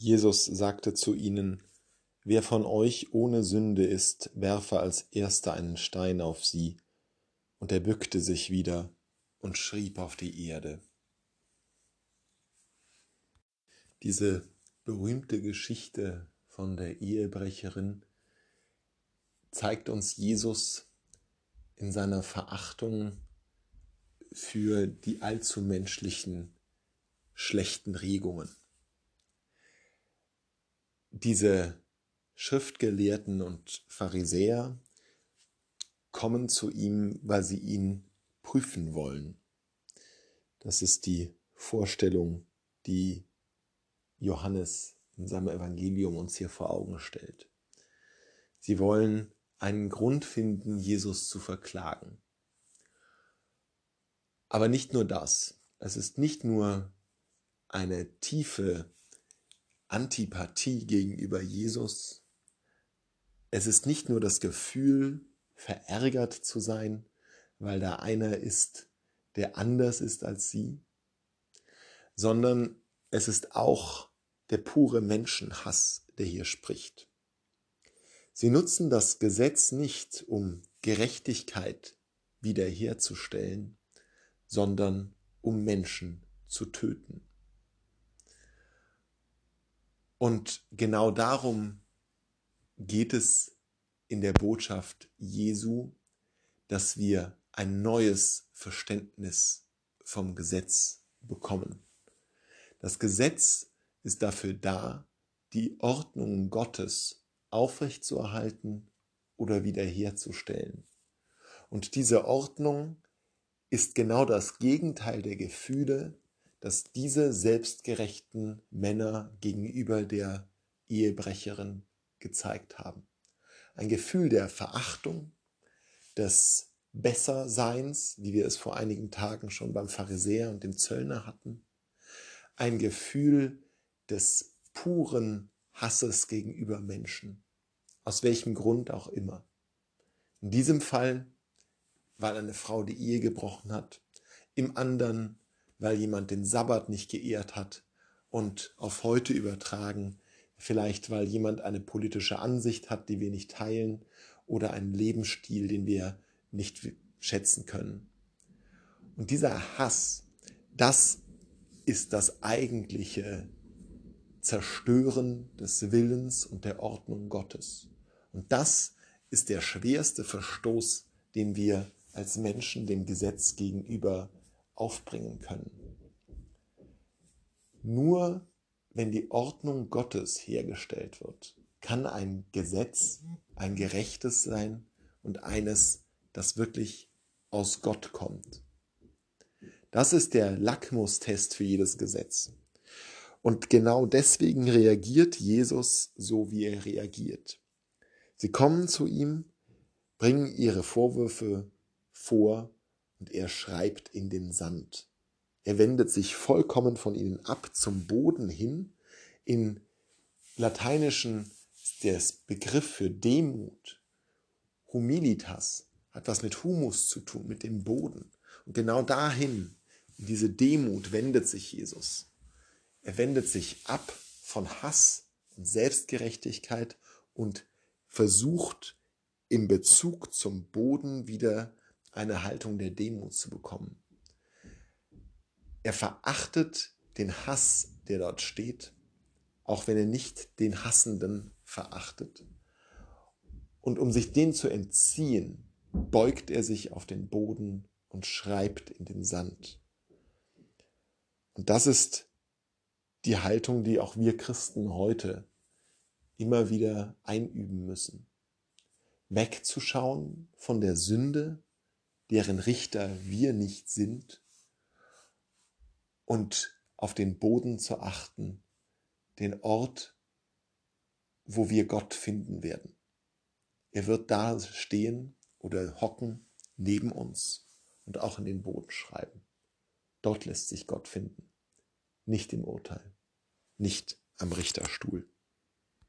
Jesus sagte zu ihnen, Wer von euch ohne Sünde ist, werfe als erster einen Stein auf sie. Und er bückte sich wieder und schrieb auf die Erde. Diese berühmte Geschichte von der Ehebrecherin zeigt uns Jesus in seiner Verachtung für die allzu menschlichen schlechten Regungen. Diese Schriftgelehrten und Pharisäer kommen zu ihm, weil sie ihn prüfen wollen. Das ist die Vorstellung, die Johannes in seinem Evangelium uns hier vor Augen stellt. Sie wollen einen Grund finden, Jesus zu verklagen. Aber nicht nur das. Es ist nicht nur eine tiefe Antipathie gegenüber Jesus. Es ist nicht nur das Gefühl, verärgert zu sein, weil da einer ist, der anders ist als sie, sondern es ist auch der pure Menschenhass, der hier spricht. Sie nutzen das Gesetz nicht, um Gerechtigkeit wiederherzustellen, sondern um Menschen zu töten. Und genau darum geht es in der Botschaft Jesu, dass wir ein neues Verständnis vom Gesetz bekommen. Das Gesetz ist dafür da, die Ordnung Gottes aufrechtzuerhalten oder wiederherzustellen. Und diese Ordnung ist genau das Gegenteil der Gefühle, dass diese selbstgerechten Männer gegenüber der Ehebrecherin gezeigt haben. Ein Gefühl der Verachtung, des Besserseins, wie wir es vor einigen Tagen schon beim Pharisäer und dem Zöllner hatten. Ein Gefühl des puren Hasses gegenüber Menschen, aus welchem Grund auch immer. In diesem Fall, weil eine Frau die Ehe gebrochen hat, im anderen, weil jemand den Sabbat nicht geehrt hat und auf heute übertragen, vielleicht weil jemand eine politische Ansicht hat, die wir nicht teilen oder einen Lebensstil, den wir nicht schätzen können. Und dieser Hass, das ist das eigentliche Zerstören des Willens und der Ordnung Gottes. Und das ist der schwerste Verstoß, den wir als Menschen dem Gesetz gegenüber aufbringen können. Nur wenn die Ordnung Gottes hergestellt wird, kann ein Gesetz ein gerechtes sein und eines, das wirklich aus Gott kommt. Das ist der Lackmustest für jedes Gesetz. Und genau deswegen reagiert Jesus so, wie er reagiert. Sie kommen zu ihm, bringen ihre Vorwürfe vor und er schreibt in den Sand. Er wendet sich vollkommen von ihnen ab zum Boden hin. In lateinischen ist der Begriff für Demut, Humilitas, hat was mit Humus zu tun, mit dem Boden. Und genau dahin, in diese Demut wendet sich Jesus. Er wendet sich ab von Hass und Selbstgerechtigkeit und versucht im Bezug zum Boden wieder eine Haltung der Demut zu bekommen. Er verachtet den Hass, der dort steht, auch wenn er nicht den Hassenden verachtet. Und um sich den zu entziehen, beugt er sich auf den Boden und schreibt in den Sand. Und das ist die Haltung, die auch wir Christen heute immer wieder einüben müssen. Wegzuschauen von der Sünde, deren Richter wir nicht sind, und auf den Boden zu achten, den Ort, wo wir Gott finden werden. Er wird da stehen oder hocken neben uns und auch in den Boden schreiben. Dort lässt sich Gott finden, nicht im Urteil, nicht am Richterstuhl.